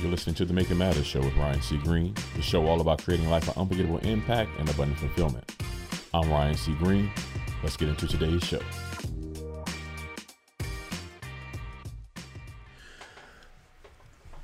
You're listening to the Make It Matter show with Ryan C. Green, the show all about creating life of unforgettable impact and abundant fulfillment. I'm Ryan C. Green. Let's get into today's show.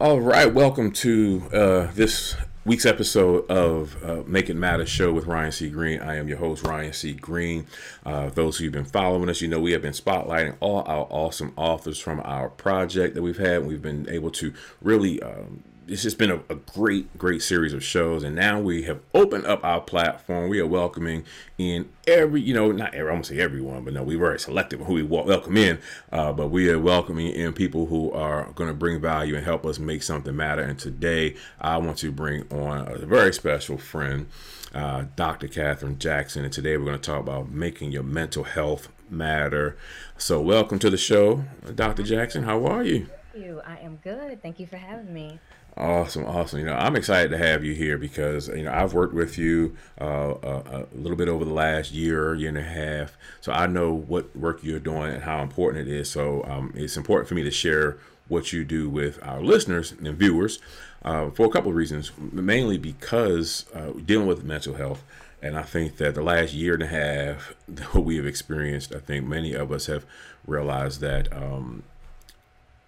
All right, welcome to uh, this week's episode of uh, Make It Matter show with Ryan C. Green. I am your host, Ryan C. Green. Uh, those who've been following us, you know we have been spotlighting all our awesome authors from our project that we've had. We've been able to really um, it's just been a, a, great, great series of shows, and now we have opened up our platform. We are welcoming in every, you know, not every, I won't say everyone, but no, we were selective who we welcome in, uh, but we are welcoming in people who are going to bring value and help us make something matter. And today, I want to bring on a very special friend, uh, Dr. Catherine Jackson, and today we're going to talk about making your mental health matter. So, welcome to the show, Dr. Jackson. How are you? you. I am good. Thank you for having me. Awesome, awesome. You know, I'm excited to have you here because you know I've worked with you uh, a, uh, a, little bit over the last year, year and a half, so I know what work you're doing and how important it is. So um, it's important for me to share what you do with our listeners and viewers uh, for a couple of reasons. Mainly because uh, dealing with mental health, and I think that the last year and a half what we have experienced, I think many of us have realized that um,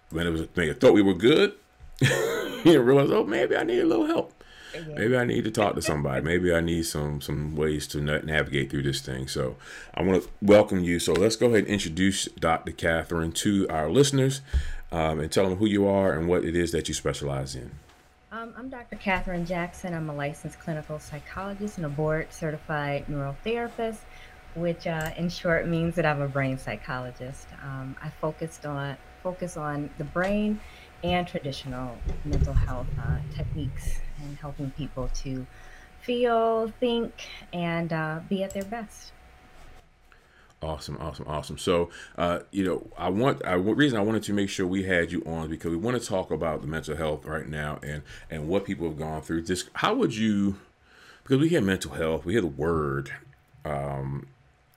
when it was, they thought we were good. you realize, oh, maybe I need a little help. Maybe I need to talk to somebody. Maybe I need some some ways to navigate through this thing. So I want to welcome you. So let's go ahead and introduce Dr. Catherine to our listeners um, and tell them who you are and what it is that you specialize in. Um, I'm Dr. Catherine Jackson. I'm a licensed clinical psychologist and a board certified neurotherapist, which uh, in short means that I'm a brain psychologist. Um, I focused on focus on the brain and traditional mental health uh, techniques and helping people to feel, think, and uh, be at their best. Awesome, awesome, awesome. So, uh, you know, I want I reason I wanted to make sure we had you on because we want to talk about the mental health right now and and what people have gone through. Just how would you? Because we hear mental health, we hear the word, um,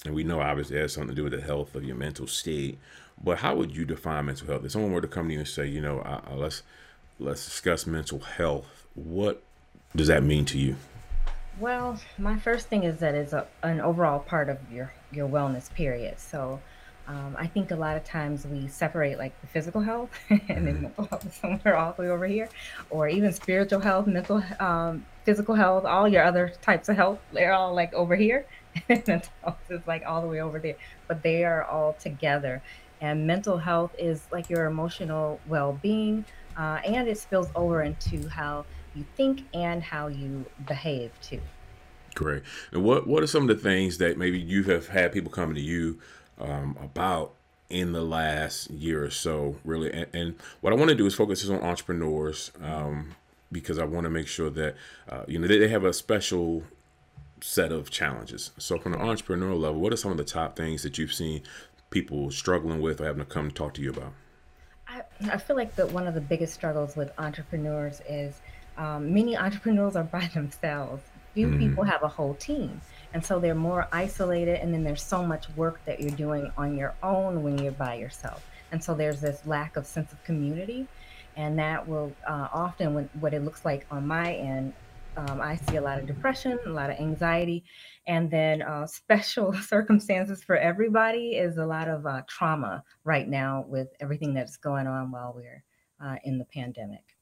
and we know obviously it has something to do with the health of your mental state. But how would you define mental health? If someone were to come to you and say, you know, uh, uh, let's let's discuss mental health, what does that mean to you? Well, my first thing is that it's a, an overall part of your your wellness period. So. Um, I think a lot of times we separate like the physical health and then mm-hmm. mental health is somewhere all the way over here, or even spiritual health, mental, um, physical health, all your other types of health. They're all like over here, and mental health is like all the way over there. But they are all together, and mental health is like your emotional well being, uh, and it spills over into how you think and how you behave too. Great. And what, what are some of the things that maybe you have had people coming to you um, about in the last year or so, really? And, and what I want to do is focus is on entrepreneurs um, because I want to make sure that, uh, you know, they, they have a special set of challenges. So, from an entrepreneurial level, what are some of the top things that you've seen people struggling with or having to come talk to you about? I, I feel like that one of the biggest struggles with entrepreneurs is um, many entrepreneurs are by themselves. Few mm-hmm. people have a whole team. And so they're more isolated, and then there's so much work that you're doing on your own when you're by yourself. And so there's this lack of sense of community. And that will uh, often, when, what it looks like on my end, um, I see a lot of depression, a lot of anxiety, and then uh, special circumstances for everybody is a lot of uh, trauma right now with everything that's going on while we're uh, in the pandemic.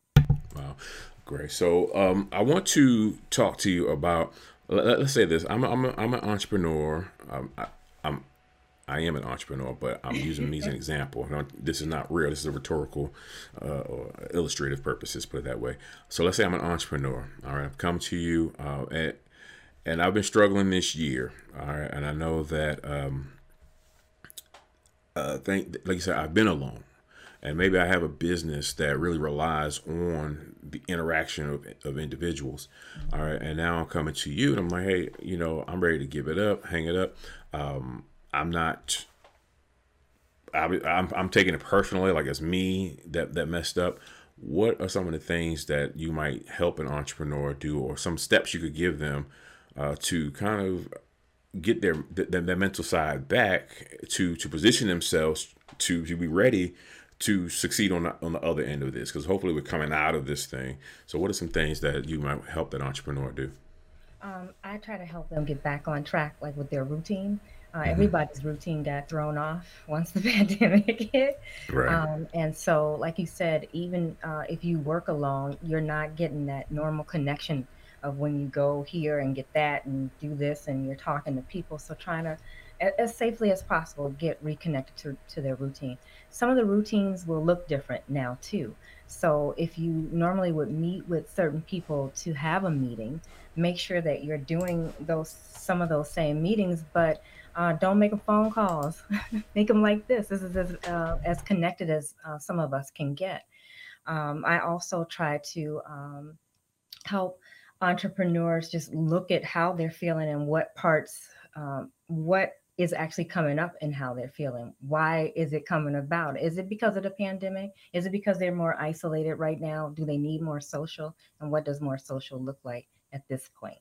Wow, great. So um, I want to talk to you about. Let, us say this: I'm a, I'm, a, I'm an entrepreneur. Um, I, I am an entrepreneur, but I'm using me as an example. This is not real. This is a rhetorical uh, or illustrative purposes, put it that way. So let's say I'm an entrepreneur. All right, I've come to you, uh, and, and I've been struggling this year. All right, and I know that, um, uh, think, like you said, I've been alone, and maybe I have a business that really relies on the interaction of, of individuals. All right, and now I'm coming to you, and I'm like, hey, you know, I'm ready to give it up, hang it up. Um, I'm not. I'm I'm taking it personally, like it's me that that messed up. What are some of the things that you might help an entrepreneur do, or some steps you could give them uh, to kind of get their, their their mental side back to to position themselves to to be ready to succeed on the, on the other end of this? Because hopefully we're coming out of this thing. So, what are some things that you might help that entrepreneur do? Um, I try to help them get back on track, like with their routine. Uh, mm-hmm. Everybody's routine got thrown off once the pandemic hit. Right. Um, and so, like you said, even uh, if you work alone, you're not getting that normal connection of when you go here and get that and do this and you're talking to people. So, trying to, as safely as possible, get reconnected to, to their routine. Some of the routines will look different now, too. So, if you normally would meet with certain people to have a meeting, make sure that you're doing those some of those same meetings, but uh, don't make them phone calls. make them like this. This is as, uh, as connected as uh, some of us can get. Um, I also try to um, help entrepreneurs just look at how they're feeling and what parts, um, what is actually coming up and how they're feeling. Why is it coming about? Is it because of the pandemic? Is it because they're more isolated right now? Do they need more social? And what does more social look like at this point?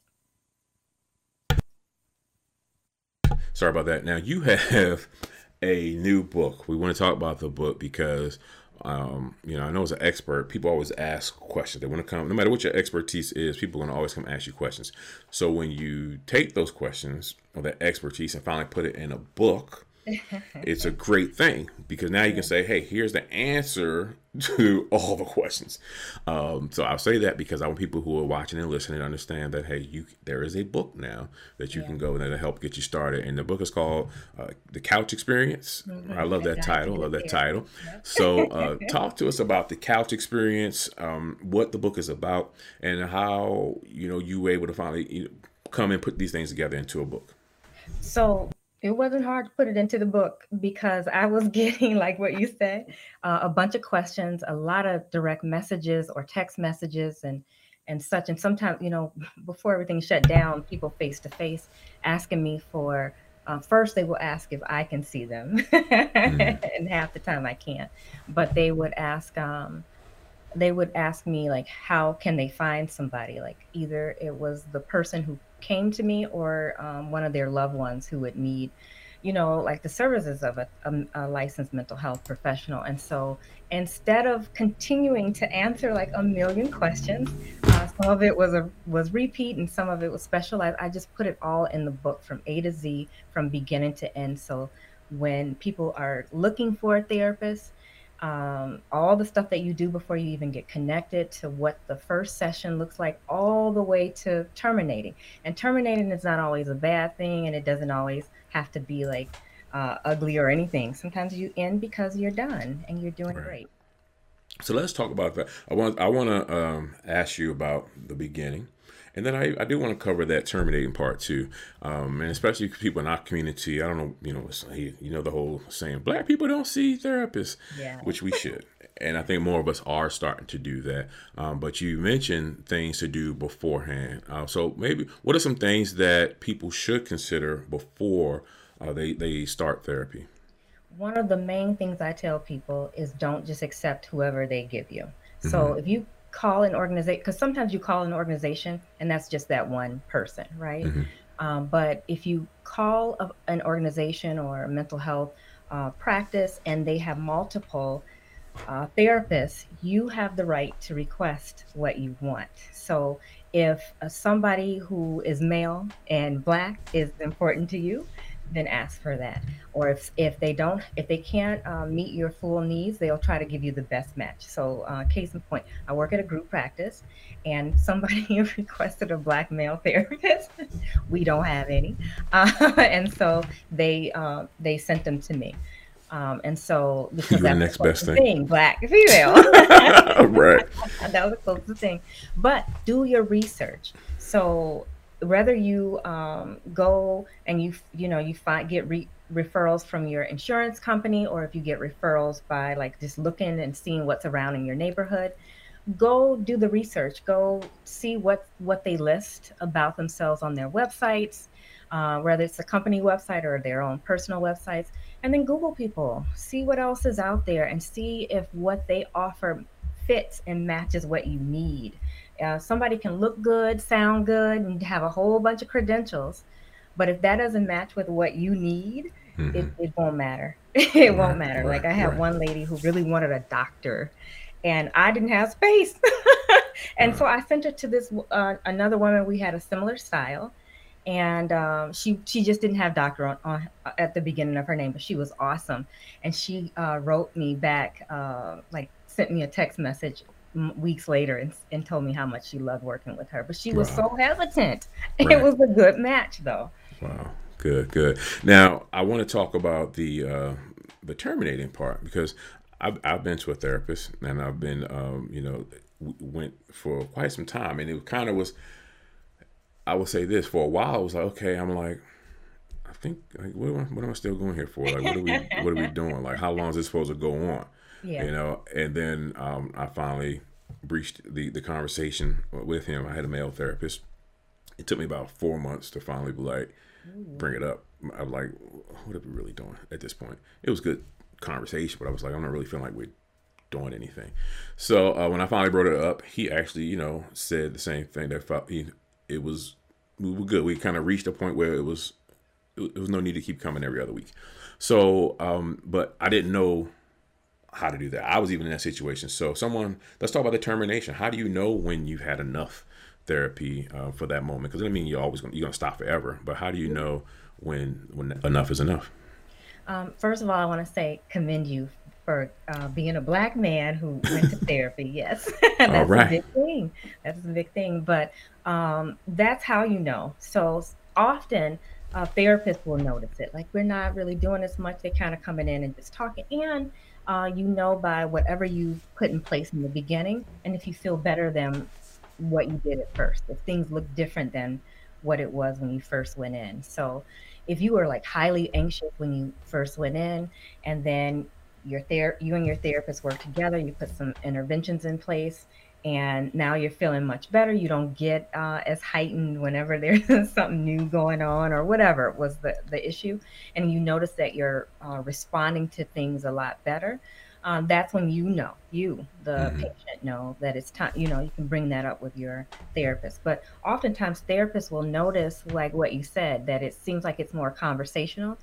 Sorry about that. Now you have a new book. We want to talk about the book because um, you know, I know as an expert, people always ask questions. They want to come, no matter what your expertise is, people are going to always come ask you questions. So when you take those questions or that expertise and finally put it in a book, it's a great thing because now you can say, hey, here's the answer to all the questions. Um, so I'll say that because I want people who are watching and listening to understand that, hey, you there is a book now that you yeah. can go and that'll help get you started. And the book is called uh, The Couch Experience. Mm-hmm. I love that title. Love that title. So uh, talk to us about the Couch Experience, um, what the book is about, and how you know you were able to finally you know, come and put these things together into a book. So it wasn't hard to put it into the book because I was getting, like what you said, uh, a bunch of questions, a lot of direct messages or text messages and and such. And sometimes, you know, before everything shut down, people face to face asking me for. Uh, first, they will ask if I can see them, mm-hmm. and half the time I can't. But they would ask, um, they would ask me like, how can they find somebody? Like either it was the person who came to me or um, one of their loved ones who would need you know like the services of a, a, a, licensed mental health professional. And so instead of continuing to answer like a million questions uh, some of it was a was repeat and some of it was specialized i just put it all in the book from a to z from beginning to end. So when people are looking for a therapist um, all the stuff that you do before you even get connected to what the first session looks like, all the way to terminating. And terminating is not always a bad thing, and it doesn't always have to be like uh, ugly or anything. Sometimes you end because you're done and you're doing right. great. So let's talk about that. I want I want to um, ask you about the beginning. And then I, I do want to cover that terminating part too, um, and especially people in our community. I don't know, you know, you know the whole saying, black people don't see therapists, yeah. which we should. and I think more of us are starting to do that. Um, but you mentioned things to do beforehand. Uh, so maybe what are some things that people should consider before uh, they they start therapy? One of the main things I tell people is don't just accept whoever they give you. So mm-hmm. if you call an organization because sometimes you call an organization and that's just that one person right mm-hmm. um, but if you call a, an organization or a mental health uh, practice and they have multiple uh, therapists you have the right to request what you want so if uh, somebody who is male and black is important to you then ask for that. Or if, if they don't, if they can't um, meet your full needs, they'll try to give you the best match. So, uh, case in point, I work at a group practice, and somebody requested a black male therapist. we don't have any, uh, and so they uh, they sent them to me. Um, and so because that's the next best thing. thing, black female, right? that was the closest thing. But do your research. So whether you um, go and you you know you find get re- referrals from your insurance company or if you get referrals by like just looking and seeing what's around in your neighborhood go do the research. Go see what what they list about themselves on their websites uh, whether it's a company website or their own personal websites and then google people. See what else is out there and see if what they offer fits and matches what you need uh, somebody can look good, sound good, and have a whole bunch of credentials, but if that doesn't match with what you need, mm-hmm. it, it won't matter. it right, won't matter. Right, like I have right. one lady who really wanted a doctor, and I didn't have space, and so I sent her to this uh, another woman. We had a similar style, and um, she she just didn't have doctor on, on, at the beginning of her name, but she was awesome, and she uh, wrote me back uh, like sent me a text message weeks later and, and told me how much she loved working with her. But she was wow. so hesitant. Right. It was a good match, though. Wow, good, good. Now I want to talk about the uh, the terminating part because I've I've been to a therapist and I've been um, you know went for quite some time and it kind of was. I would say this for a while. I was like, okay, I'm like, I think like what am I, what am I still going here for? Like what are we what are we doing? Like how long is this supposed to go on? Yeah. You know, and then um, I finally breached the, the conversation with him. I had a male therapist. It took me about four months to finally be like, bring it up. I'm like, what are we really doing at this point? It was good conversation, but I was like, I'm not really feeling like we're doing anything. So uh, when I finally brought it up, he actually, you know, said the same thing that felt, he, it was we were good. We kind of reached a point where it was it was no need to keep coming every other week. So, um, but I didn't know how to do that. I was even in that situation. So, someone, let's talk about determination. How do you know when you've had enough therapy uh, for that moment? Because I mean you're always gonna, you're gonna stop forever. But how do you know when when enough is enough? Um, first of all, I want to say commend you for uh, being a black man who went to therapy. Yes, that's all right. a big thing. That's a big thing. But um, that's how you know. So often. Uh, therapists will notice it. Like we're not really doing as much. They're kind of coming in and just talking. And uh, you know by whatever you put in place in the beginning, and if you feel better than what you did at first, if things look different than what it was when you first went in. So, if you were like highly anxious when you first went in, and then your ther- you and your therapist work together, you put some interventions in place, and now you're feeling much better. You don't get uh, as heightened whenever there's something new going on or whatever was the, the issue. And you notice that you're uh, responding to things a lot better. Um, that's when you know, you, the mm-hmm. patient, know that it's time, you know, you can bring that up with your therapist. But oftentimes, therapists will notice, like what you said, that it seems like it's more conversational.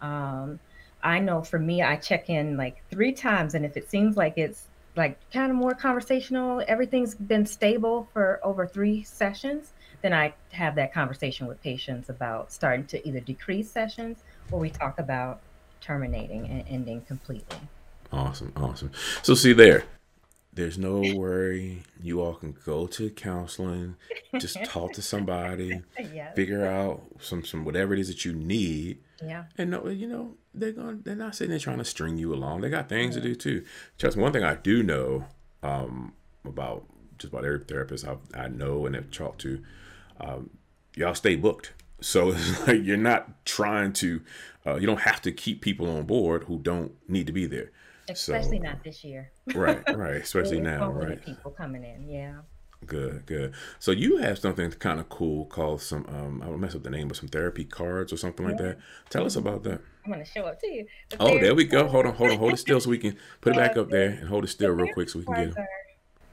Um, I know for me, I check in like three times, and if it seems like it's like kind of more conversational, everything's been stable for over three sessions, then I have that conversation with patients about starting to either decrease sessions or we talk about terminating and ending completely. Awesome, awesome. So see there, there's no worry. You all can go to counseling, just talk to somebody, yes. figure out some some whatever it is that you need. Yeah. And no, you know, they're going they're not sitting there trying to string you along. They got things to do too. Just one thing I do know um, about just about every therapist I, I know and have talked to, um, y'all stay booked. So it's like you're not trying to, uh, you don't have to keep people on board who don't need to be there. Especially so, not this year. right, right. Especially now, right. People coming in, yeah. Good, good. So you have something kind of cool called some um I don't mess up the name, but some therapy cards or something yeah. like that. Tell us about that. I'm gonna show up to you. Oh, there we go. Hold on, hold on, hold it still so we can put it back up there and hold it still real quick so we can get it.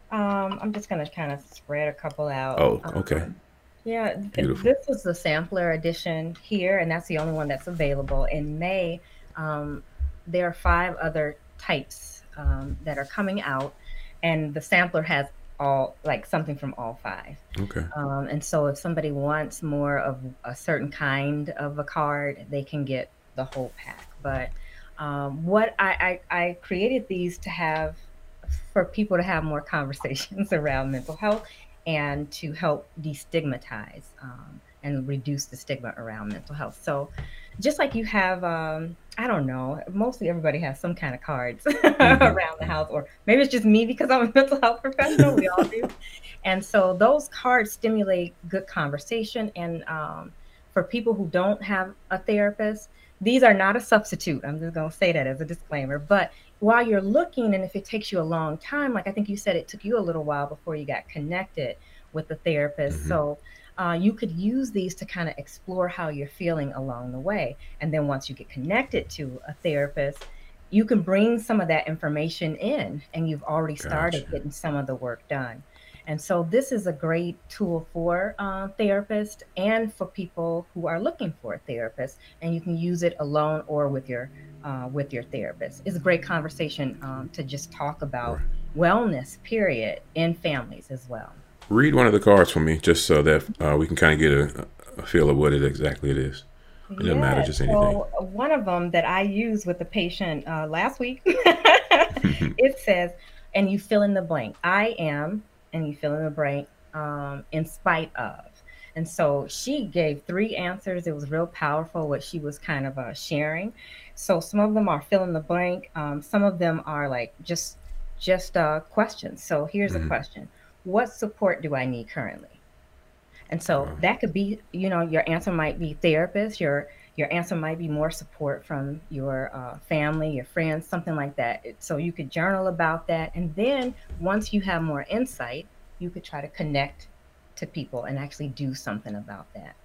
Um, I'm just gonna kind of spread a couple out. Oh, okay. Um, yeah, Beautiful. this was the sampler edition here, and that's the only one that's available. In May, um, there are five other types um, that are coming out, and the sampler has all like something from all five. Okay. Um, and so if somebody wants more of a certain kind of a card, they can get the whole pack. But um, what I, I, I created these to have for people to have more conversations around mental health and to help destigmatize um, and reduce the stigma around mental health. So just like you have um, I don't know. Mostly everybody has some kind of cards mm-hmm. around the house, or maybe it's just me because I'm a mental health professional. We all do. And so those cards stimulate good conversation. And um, for people who don't have a therapist, these are not a substitute. I'm just going to say that as a disclaimer. But while you're looking, and if it takes you a long time, like I think you said, it took you a little while before you got connected with the therapist. Mm-hmm. So uh, you could use these to kind of explore how you're feeling along the way. And then once you get connected to a therapist, you can bring some of that information in and you've already started gotcha. getting some of the work done. And so this is a great tool for uh, therapists and for people who are looking for a therapist. And you can use it alone or with your uh, with your therapist. It's a great conversation um, to just talk about wellness, period, in families as well. Read one of the cards for me, just so that uh, we can kind of get a, a, feel of what it exactly it is. It doesn't yeah, matter, just anything. So one of them that I used with the patient uh, last week, it says, and you fill in the blank. I am and you fill in the blank um, in spite of. And so she gave three answers. It was real powerful what she was kind of uh, sharing. So some of them are fill in the blank. Um, some of them are like just just uh, questions. So here's mm-hmm. a question: What support do I need currently? And so that could be, you know, your answer might be therapist. Your your answer might be more support from your uh, family, your friends, something like that. So you could journal about that. And then once you have more insight, you could try to connect to people and actually do something about that.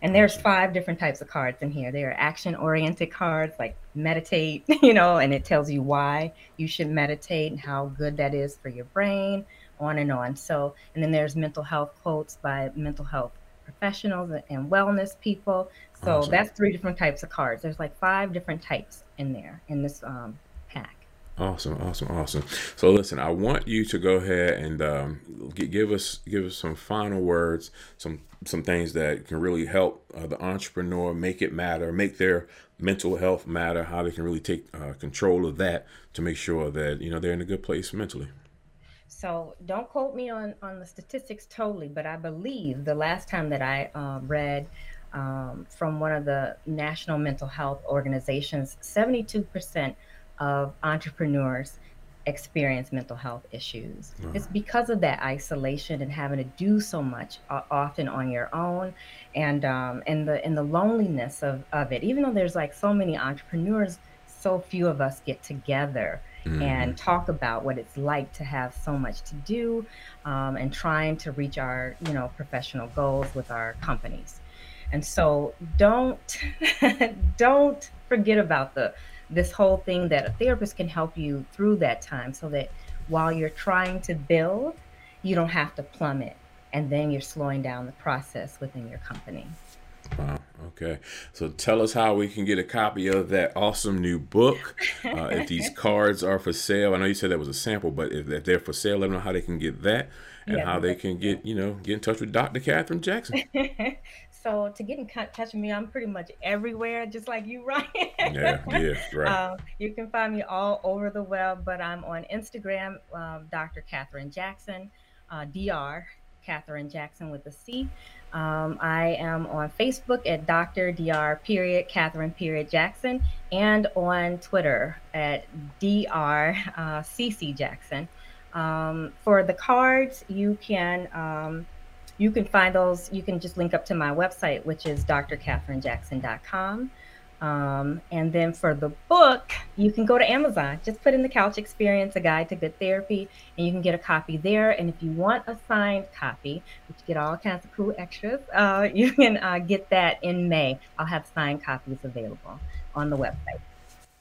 And there's five different types of cards in here. There are action oriented cards like meditate, you know, and it tells you why you should meditate and how good that is for your brain, on and on. So, and then there's mental health quotes by mental health professionals and wellness people. So awesome. that's three different types of cards. There's like five different types in there in this um, pack. Awesome, awesome, awesome. So listen, I want you to go ahead and um, give us give us some final words, some some things that can really help uh, the entrepreneur make it matter, make their mental health matter, how they can really take uh, control of that to make sure that you know they're in a good place mentally. So don't quote me on on the statistics totally, but I believe the last time that I uh, read um, from one of the national mental health organizations, seventy two percent of entrepreneurs experience mental health issues. It's because of that isolation and having to do so much uh, often on your own, and um, and the and the loneliness of of it. Even though there's like so many entrepreneurs, so few of us get together mm-hmm. and talk about what it's like to have so much to do um, and trying to reach our you know professional goals with our companies and so don't don't forget about the this whole thing that a therapist can help you through that time so that while you're trying to build you don't have to plummet and then you're slowing down the process within your company Wow. Okay. So tell us how we can get a copy of that awesome new book. Uh, if these cards are for sale, I know you said that was a sample, but if, if they're for sale, let them know how they can get that and yeah, how they can get, you know, get in touch with Dr. Catherine Jackson. so to get in touch with me, I'm pretty much everywhere, just like you, Ryan. yeah, yeah, right. Um, you can find me all over the web, but I'm on Instagram, um, Dr. Catherine Jackson, uh, Dr. Catherine Jackson with a C. Um, I am on Facebook at Dr. Dr. Period Catherine Period Jackson, and on Twitter at Dr. Uh, CC Jackson. Um, for the cards, you can um, you can find those. You can just link up to my website, which is drcatherinejackson.com. Um, and then for the book, you can go to Amazon. Just put in the Couch Experience, a guide to good therapy, and you can get a copy there. And if you want a signed copy, which you get all kinds of cool extras, uh, you can uh, get that in May. I'll have signed copies available on the website.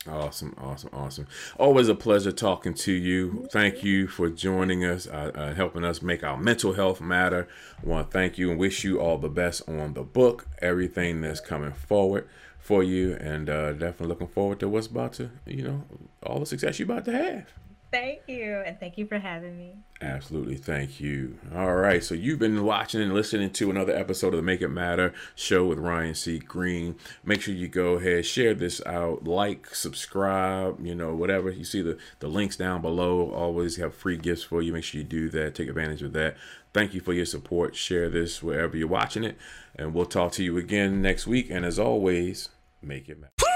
Awesome, awesome, awesome. Always a pleasure talking to you. Thank you for joining us, uh, uh, helping us make our mental health matter. I want to thank you and wish you all the best on the book, everything that's coming forward for you, and uh, definitely looking forward to what's about to, you know, all the success you're about to have. Thank you, and thank you for having me. Absolutely, thank you. All right, so you've been watching and listening to another episode of the Make It Matter show with Ryan C. Green. Make sure you go ahead, share this out, like, subscribe, you know, whatever. You see the the links down below. Always have free gifts for you. Make sure you do that. Take advantage of that. Thank you for your support. Share this wherever you're watching it, and we'll talk to you again next week. And as always make it matter.